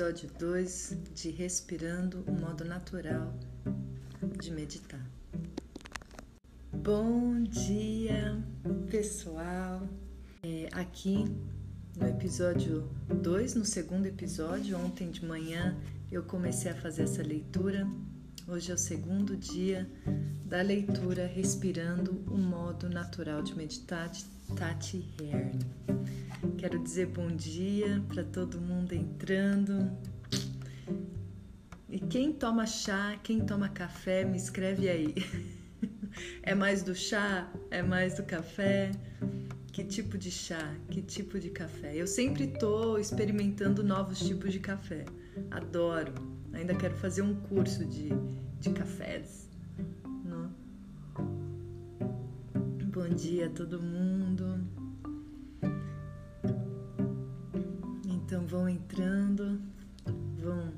episódio 2 de Respirando o modo natural de meditar. Bom dia, pessoal! É, aqui no episódio 2, no segundo episódio, ontem de manhã eu comecei a fazer essa leitura. Hoje é o segundo dia da leitura Respirando o modo natural de meditar de Tati Herne. Quero dizer bom dia para todo mundo entrando. E quem toma chá, quem toma café, me escreve aí. É mais do chá? É mais do café? Que tipo de chá? Que tipo de café? Eu sempre estou experimentando novos tipos de café. Adoro. Ainda quero fazer um curso de, de cafés. Não? Bom dia a todo mundo. Então vão entrando, vão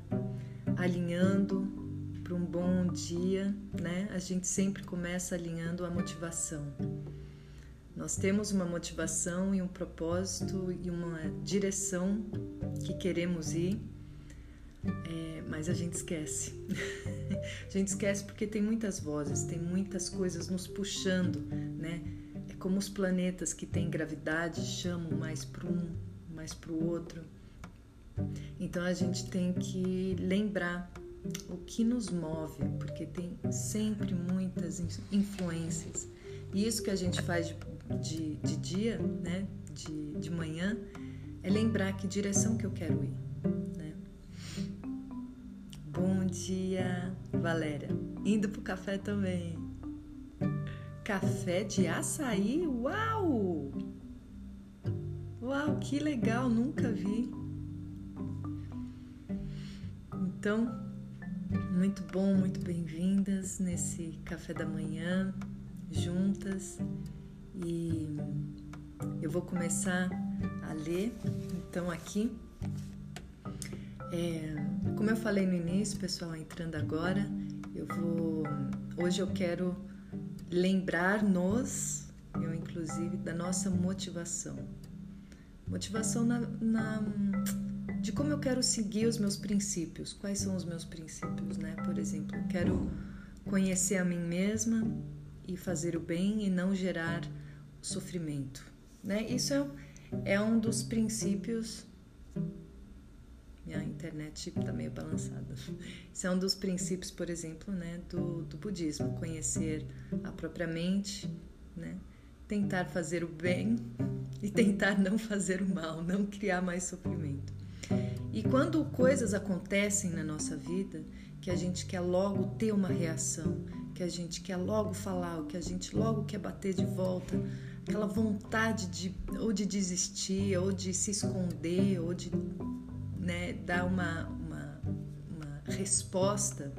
alinhando para um bom dia, né? A gente sempre começa alinhando a motivação. Nós temos uma motivação e um propósito e uma direção que queremos ir, é, mas a gente esquece. a gente esquece porque tem muitas vozes, tem muitas coisas nos puxando, né? É como os planetas que têm gravidade chamam mais para um, mais para o outro. Então a gente tem que lembrar o que nos move, porque tem sempre muitas influências. E isso que a gente faz de, de, de dia, né, de, de manhã, é lembrar que direção que eu quero ir. Né? Bom dia, Valéria. Indo pro café também. Café de açaí? Uau! Uau, que legal, nunca vi. Então, muito bom, muito bem-vindas nesse café da manhã juntas e eu vou começar a ler então aqui. É, como eu falei no início, pessoal, entrando agora, eu vou. Hoje eu quero lembrar-nos, eu inclusive, da nossa motivação. Motivação na, na de como eu quero seguir os meus princípios. Quais são os meus princípios, né? Por exemplo, quero conhecer a mim mesma e fazer o bem e não gerar sofrimento, né? Isso é, é um dos princípios. Minha internet tá meio balançada. Isso é um dos princípios, por exemplo, né, do, do budismo, conhecer a própria mente, né? Tentar fazer o bem e tentar não fazer o mal, não criar mais sofrimento. E quando coisas acontecem na nossa vida, que a gente quer logo ter uma reação, que a gente quer logo falar, que a gente logo quer bater de volta, aquela vontade de ou de desistir, ou de se esconder, ou de né, dar uma, uma, uma resposta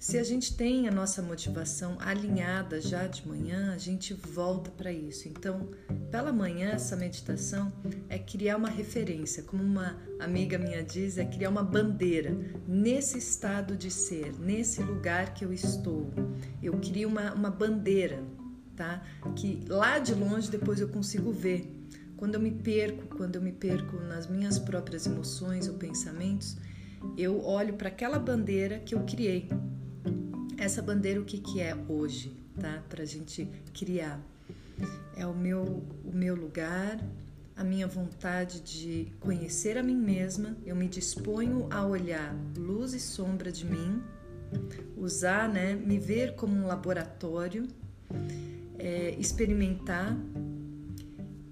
se a gente tem a nossa motivação alinhada já de manhã, a gente volta para isso. Então, pela manhã, essa meditação é criar uma referência, como uma amiga minha diz, é criar uma bandeira nesse estado de ser, nesse lugar que eu estou. Eu crio uma, uma bandeira, tá? Que lá de longe depois eu consigo ver. Quando eu me perco, quando eu me perco nas minhas próprias emoções ou pensamentos, eu olho para aquela bandeira que eu criei essa bandeira, o que, que é hoje, tá? Para a gente criar. É o meu, o meu lugar, a minha vontade de conhecer a mim mesma. Eu me disponho a olhar luz e sombra de mim, usar, né? Me ver como um laboratório, é, experimentar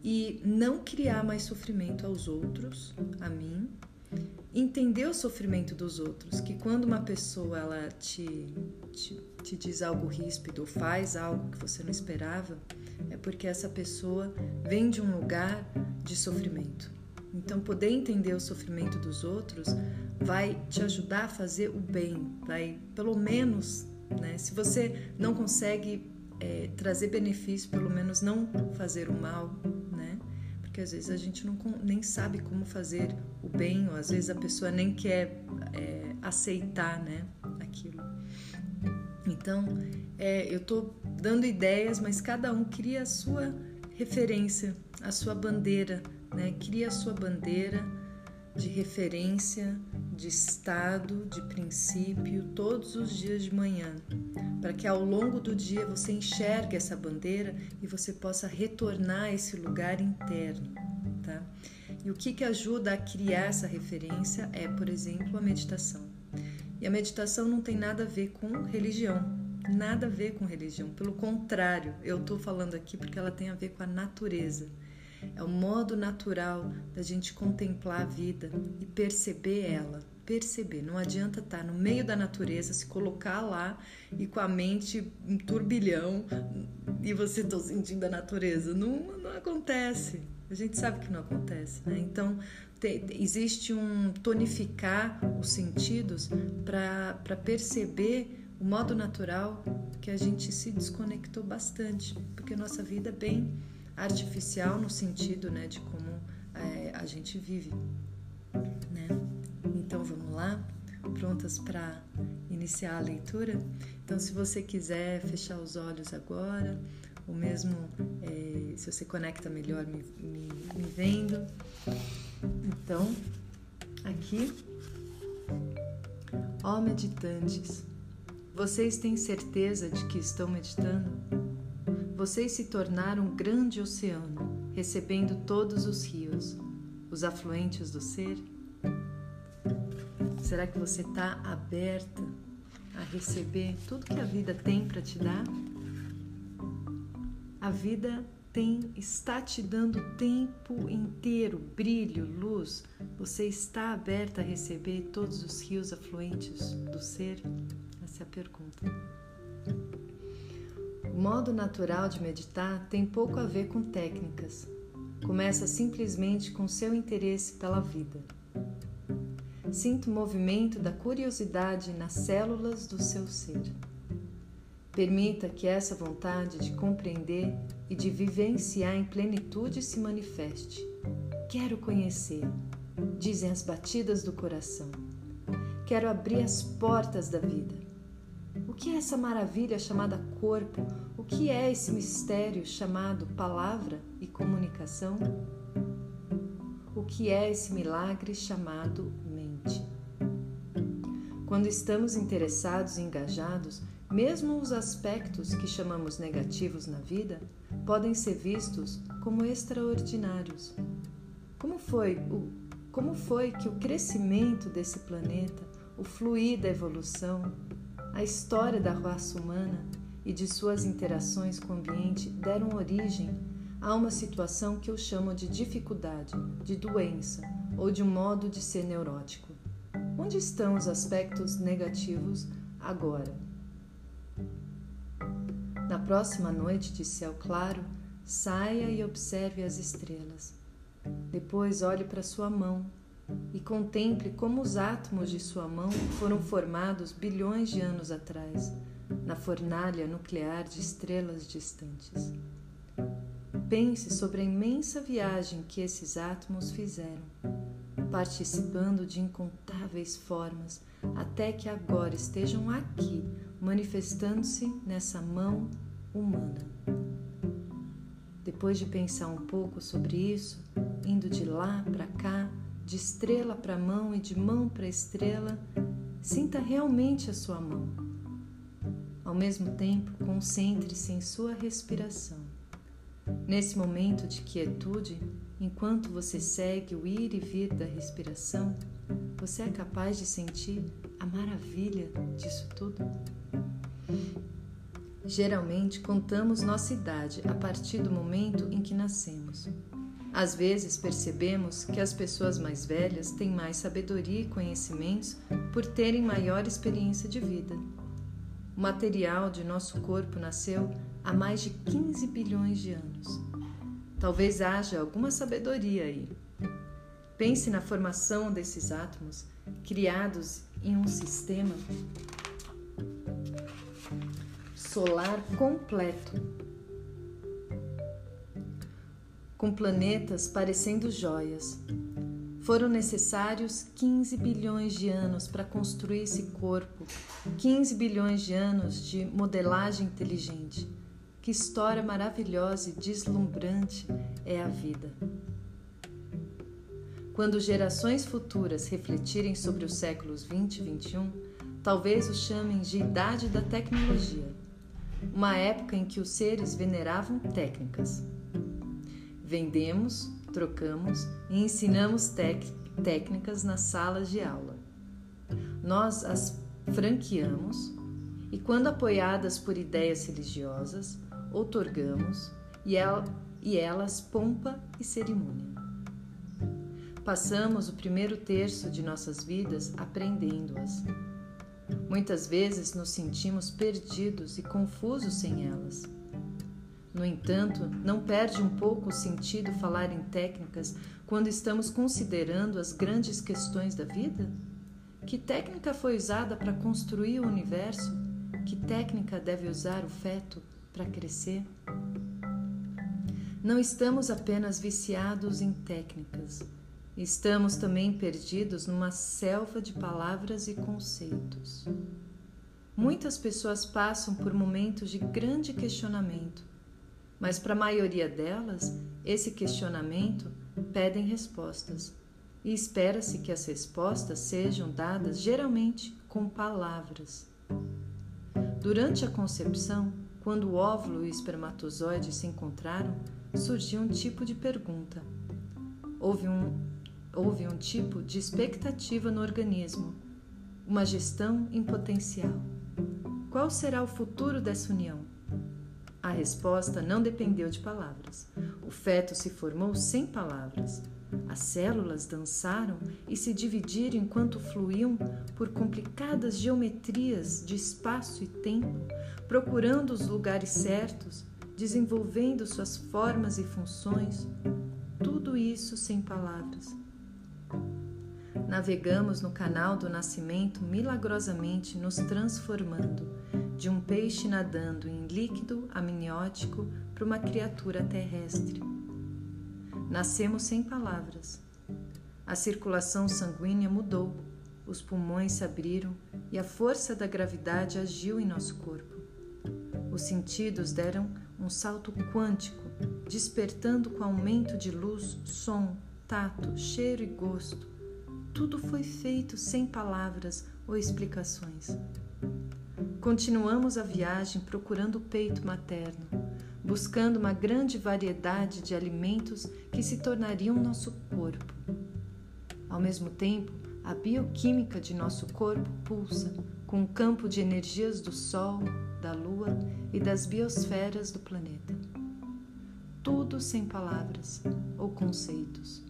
e não criar mais sofrimento aos outros, a mim, entender o sofrimento dos outros, que quando uma pessoa ela te, te, te diz algo ríspido ou faz algo que você não esperava, é porque essa pessoa vem de um lugar de sofrimento. Então, poder entender o sofrimento dos outros vai te ajudar a fazer o bem, vai, pelo menos, né? Se você não consegue é, trazer benefício, pelo menos não fazer o mal, porque às vezes a gente não, nem sabe como fazer o bem, ou às vezes a pessoa nem quer é, aceitar né, aquilo. Então, é, eu estou dando ideias, mas cada um cria a sua referência, a sua bandeira, né? cria a sua bandeira de referência, de estado, de princípio, todos os dias de manhã, para que ao longo do dia você enxergue essa bandeira e você possa retornar a esse lugar interno, tá? E o que, que ajuda a criar essa referência é, por exemplo, a meditação. E a meditação não tem nada a ver com religião, nada a ver com religião. Pelo contrário, eu estou falando aqui porque ela tem a ver com a natureza. É o modo natural da gente contemplar a vida e perceber ela. Perceber. Não adianta estar tá no meio da natureza, se colocar lá e com a mente um turbilhão e você está sentindo a natureza. Não, não acontece. A gente sabe que não acontece, né? Então, te, existe um tonificar os sentidos para perceber o modo natural que a gente se desconectou bastante, porque a nossa vida é bem artificial no sentido né, de como é, a gente vive. Né? Então vamos lá, prontas para iniciar a leitura? Então, se você quiser fechar os olhos agora, ou mesmo é, se você conecta melhor me, me, me vendo. Então, aqui, ó meditantes, vocês têm certeza de que estão meditando? Vocês se tornaram um grande oceano, recebendo todos os rios, os afluentes do ser? Será que você está aberta a receber tudo que a vida tem para te dar? A vida tem está te dando tempo inteiro, brilho, luz. Você está aberta a receber todos os rios afluentes do ser? Essa é a pergunta. Modo natural de meditar tem pouco a ver com técnicas. Começa simplesmente com seu interesse pela vida. Sinta o movimento da curiosidade nas células do seu ser. Permita que essa vontade de compreender e de vivenciar em plenitude se manifeste. Quero conhecer, dizem as batidas do coração. Quero abrir as portas da vida. O que é essa maravilha chamada corpo? O que é esse mistério chamado palavra e comunicação? O que é esse milagre chamado mente? Quando estamos interessados e engajados, mesmo os aspectos que chamamos negativos na vida podem ser vistos como extraordinários. Como foi, o, como foi que o crescimento desse planeta, o fluir da evolução, a história da raça humana e de suas interações com o ambiente deram origem a uma situação que eu chamo de dificuldade, de doença ou de um modo de ser neurótico. Onde estão os aspectos negativos agora? Na próxima noite de céu claro, saia e observe as estrelas. Depois olhe para sua mão e contemple como os átomos de sua mão foram formados bilhões de anos atrás, na fornalha nuclear de estrelas distantes. Pense sobre a imensa viagem que esses átomos fizeram, participando de incontáveis formas, até que agora estejam aqui manifestando-se nessa mão humana. Depois de pensar um pouco sobre isso, indo de lá para cá, de estrela para mão e de mão para estrela, sinta realmente a sua mão. Ao mesmo tempo, concentre-se em sua respiração. Nesse momento de quietude, enquanto você segue o ir e vir da respiração, você é capaz de sentir a maravilha disso tudo? Geralmente contamos nossa idade a partir do momento em que nascemos. Às vezes percebemos que as pessoas mais velhas têm mais sabedoria e conhecimentos por terem maior experiência de vida. O material de nosso corpo nasceu há mais de 15 bilhões de anos. Talvez haja alguma sabedoria aí. Pense na formação desses átomos criados em um sistema solar completo, com planetas parecendo joias. Foram necessários 15 bilhões de anos para construir esse corpo, 15 bilhões de anos de modelagem inteligente. Que história maravilhosa e deslumbrante é a vida. Quando gerações futuras refletirem sobre os séculos 20 e 21, talvez o chamem de Idade da Tecnologia, uma época em que os seres veneravam técnicas. Vendemos, trocamos e ensinamos técnicas nas salas de aula. Nós as franqueamos e, quando apoiadas por ideias religiosas, outorgamos e, e elas pompa e cerimônia. Passamos o primeiro terço de nossas vidas aprendendo-as. Muitas vezes nos sentimos perdidos e confusos sem elas. No entanto, não perde um pouco o sentido falar em técnicas quando estamos considerando as grandes questões da vida? Que técnica foi usada para construir o universo? Que técnica deve usar o feto para crescer? Não estamos apenas viciados em técnicas, Estamos também perdidos numa selva de palavras e conceitos. Muitas pessoas passam por momentos de grande questionamento, mas para a maioria delas, esse questionamento pedem respostas e espera-se que as respostas sejam dadas geralmente com palavras. Durante a concepção, quando o óvulo e o espermatozoide se encontraram, surgiu um tipo de pergunta. Houve um houve um tipo de expectativa no organismo, uma gestão em potencial. Qual será o futuro dessa união? A resposta não dependeu de palavras. O feto se formou sem palavras. As células dançaram e se dividiram enquanto fluíam por complicadas geometrias de espaço e tempo, procurando os lugares certos, desenvolvendo suas formas e funções. Tudo isso sem palavras. Navegamos no canal do nascimento milagrosamente nos transformando de um peixe nadando em líquido amniótico para uma criatura terrestre. Nascemos sem palavras. A circulação sanguínea mudou, os pulmões se abriram e a força da gravidade agiu em nosso corpo. Os sentidos deram um salto quântico, despertando com aumento de luz, som, tato, cheiro e gosto tudo foi feito sem palavras ou explicações. Continuamos a viagem procurando o peito materno, buscando uma grande variedade de alimentos que se tornariam nosso corpo. Ao mesmo tempo, a bioquímica de nosso corpo pulsa com o campo de energias do Sol, da Lua e das biosferas do planeta. Tudo sem palavras ou conceitos.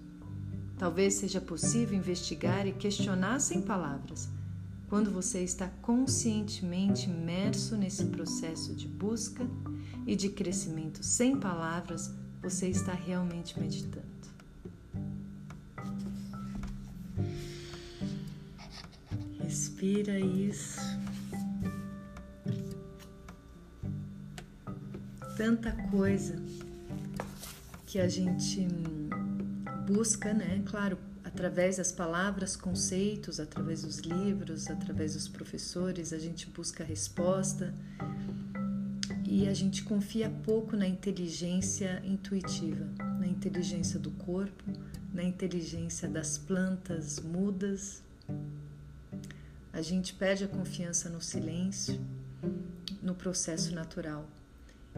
Talvez seja possível investigar e questionar sem palavras. Quando você está conscientemente imerso nesse processo de busca e de crescimento sem palavras, você está realmente meditando. Respira isso. Tanta coisa que a gente busca, né, claro, através das palavras, conceitos, através dos livros, através dos professores, a gente busca a resposta e a gente confia pouco na inteligência intuitiva, na inteligência do corpo, na inteligência das plantas mudas. A gente perde a confiança no silêncio, no processo natural.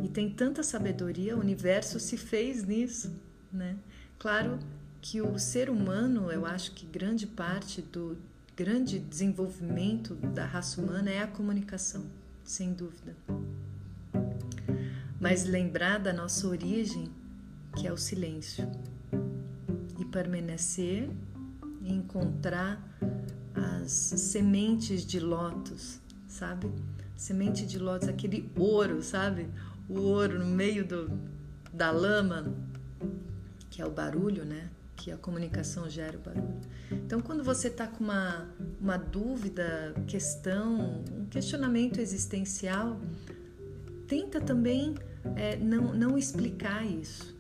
E tem tanta sabedoria, o universo se fez nisso, né? Claro que o ser humano, eu acho que grande parte do grande desenvolvimento da raça humana é a comunicação, sem dúvida. Mas lembrar da nossa origem, que é o silêncio, e permanecer e encontrar as sementes de lótus, sabe? Semente de lótus, aquele ouro, sabe? O ouro no meio do, da lama, que é o barulho, né? Que a comunicação gera o barulho. Então, quando você está com uma, uma dúvida, questão, um questionamento existencial, tenta também é, não, não explicar isso,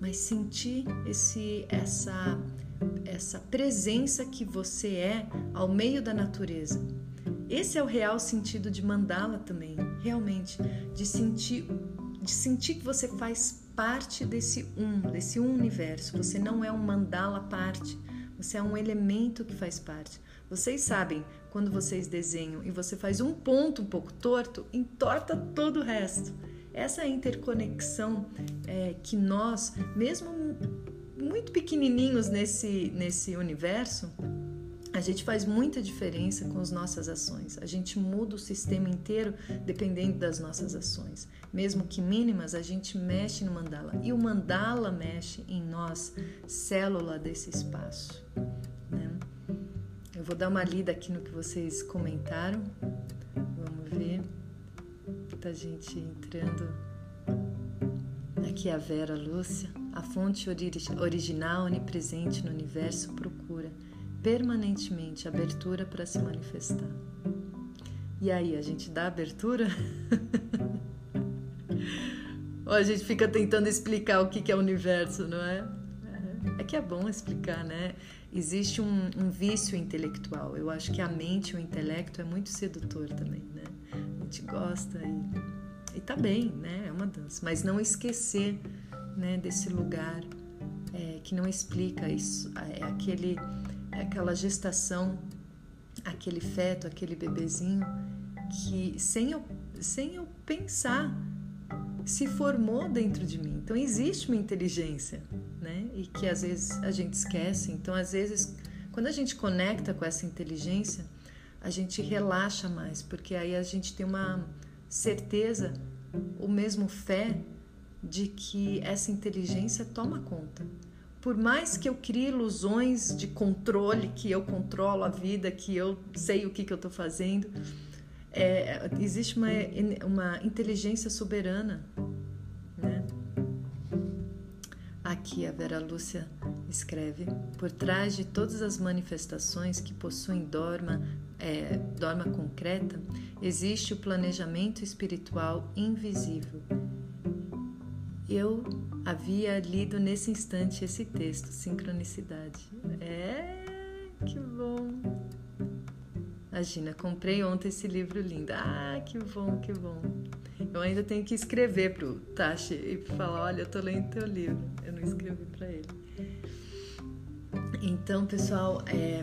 mas sentir esse, essa, essa presença que você é ao meio da natureza. Esse é o real sentido de mandala também, realmente, de sentir, de sentir que você faz parte desse um, desse universo. Você não é um mandala parte, Você é um elemento que faz parte. Vocês sabem, quando vocês desenham e você faz um ponto um pouco torto, entorta todo o resto. Essa interconexão é, que nós, mesmo muito pequenininhos nesse, nesse universo, a gente faz muita diferença com as nossas ações. A gente muda o sistema inteiro dependendo das nossas ações. Mesmo que mínimas, a gente mexe no mandala. E o mandala mexe em nós, célula desse espaço. Né? Eu vou dar uma lida aqui no que vocês comentaram. Vamos ver. Muita gente entrando. Aqui é a Vera Lúcia. A fonte original, onipresente no universo, permanentemente abertura para se manifestar. E aí, a gente dá abertura? Ou a gente fica tentando explicar o que é o universo, não é? É que é bom explicar, né? Existe um, um vício intelectual. Eu acho que a mente, o intelecto é muito sedutor também, né? A gente gosta e, e tá bem, né? É uma dança. Mas não esquecer né, desse lugar é, que não explica isso. É aquele é aquela gestação, aquele feto, aquele bebezinho que sem eu, sem eu pensar se formou dentro de mim. Então existe uma inteligência, né? E que às vezes a gente esquece. Então às vezes quando a gente conecta com essa inteligência, a gente relaxa mais, porque aí a gente tem uma certeza, ou mesmo fé de que essa inteligência toma conta por mais que eu crie ilusões de controle, que eu controlo a vida, que eu sei o que, que eu estou fazendo, é, existe uma, uma inteligência soberana. Né? Aqui a Vera Lúcia escreve: por trás de todas as manifestações que possuem dorma, é, dorma concreta, existe o planejamento espiritual invisível eu havia lido nesse instante esse texto, Sincronicidade. É, que bom! Imagina, comprei ontem esse livro lindo. Ah, que bom, que bom. Eu ainda tenho que escrever pro Tashi e falar, olha, eu tô lendo teu livro. Eu não escrevi para ele. Então, pessoal, é,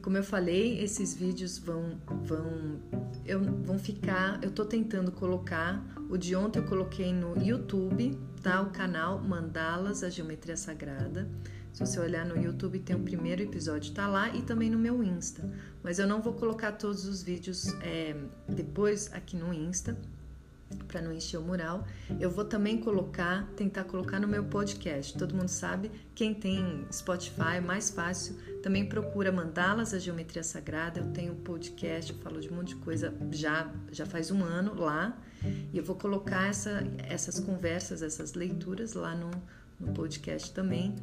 como eu falei, esses vídeos vão, vão, eu, vão ficar. Eu tô tentando colocar. O de ontem eu coloquei no YouTube, tá? O canal Mandalas, a Geometria Sagrada. Se você olhar no YouTube, tem o primeiro episódio, tá lá, e também no meu Insta. Mas eu não vou colocar todos os vídeos é, depois aqui no Insta, para não encher o mural. Eu vou também colocar, tentar colocar no meu podcast. Todo mundo sabe, quem tem Spotify, é mais fácil, também procura Mandalas, a Geometria Sagrada. Eu tenho podcast, eu falo de um monte de coisa já, já faz um ano lá. E eu vou colocar essa, essas conversas, essas leituras lá no, no podcast também.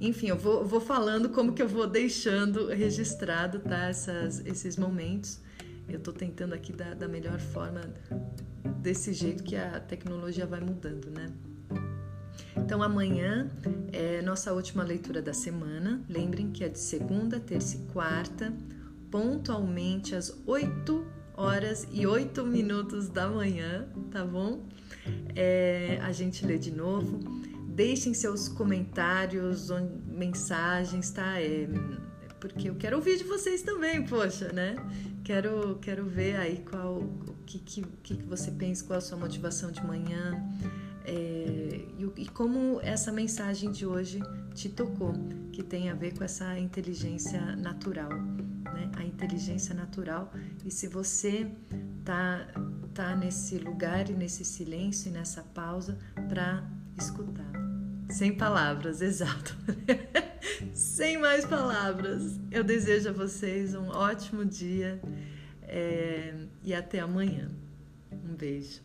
Enfim, eu vou, vou falando como que eu vou deixando registrado tá, essas, esses momentos. Eu estou tentando aqui da, da melhor forma, desse jeito que a tecnologia vai mudando, né? Então amanhã é nossa última leitura da semana. Lembrem que é de segunda, terça e quarta, pontualmente às 8 horas e 8 minutos da manhã, tá bom? É, a gente lê de novo. Deixem seus comentários, mensagens, tá? É, porque eu quero ouvir de vocês também, poxa, né? Quero, quero ver aí qual o que, que, que você pensa, qual a sua motivação de manhã é, e, e como essa mensagem de hoje te tocou, que tem a ver com essa inteligência natural né? a inteligência natural. E se você tá, tá nesse lugar e nesse silêncio e nessa pausa para escutar. Sem palavras, exato. Sem mais palavras. Eu desejo a vocês um ótimo dia é, e até amanhã. Um beijo.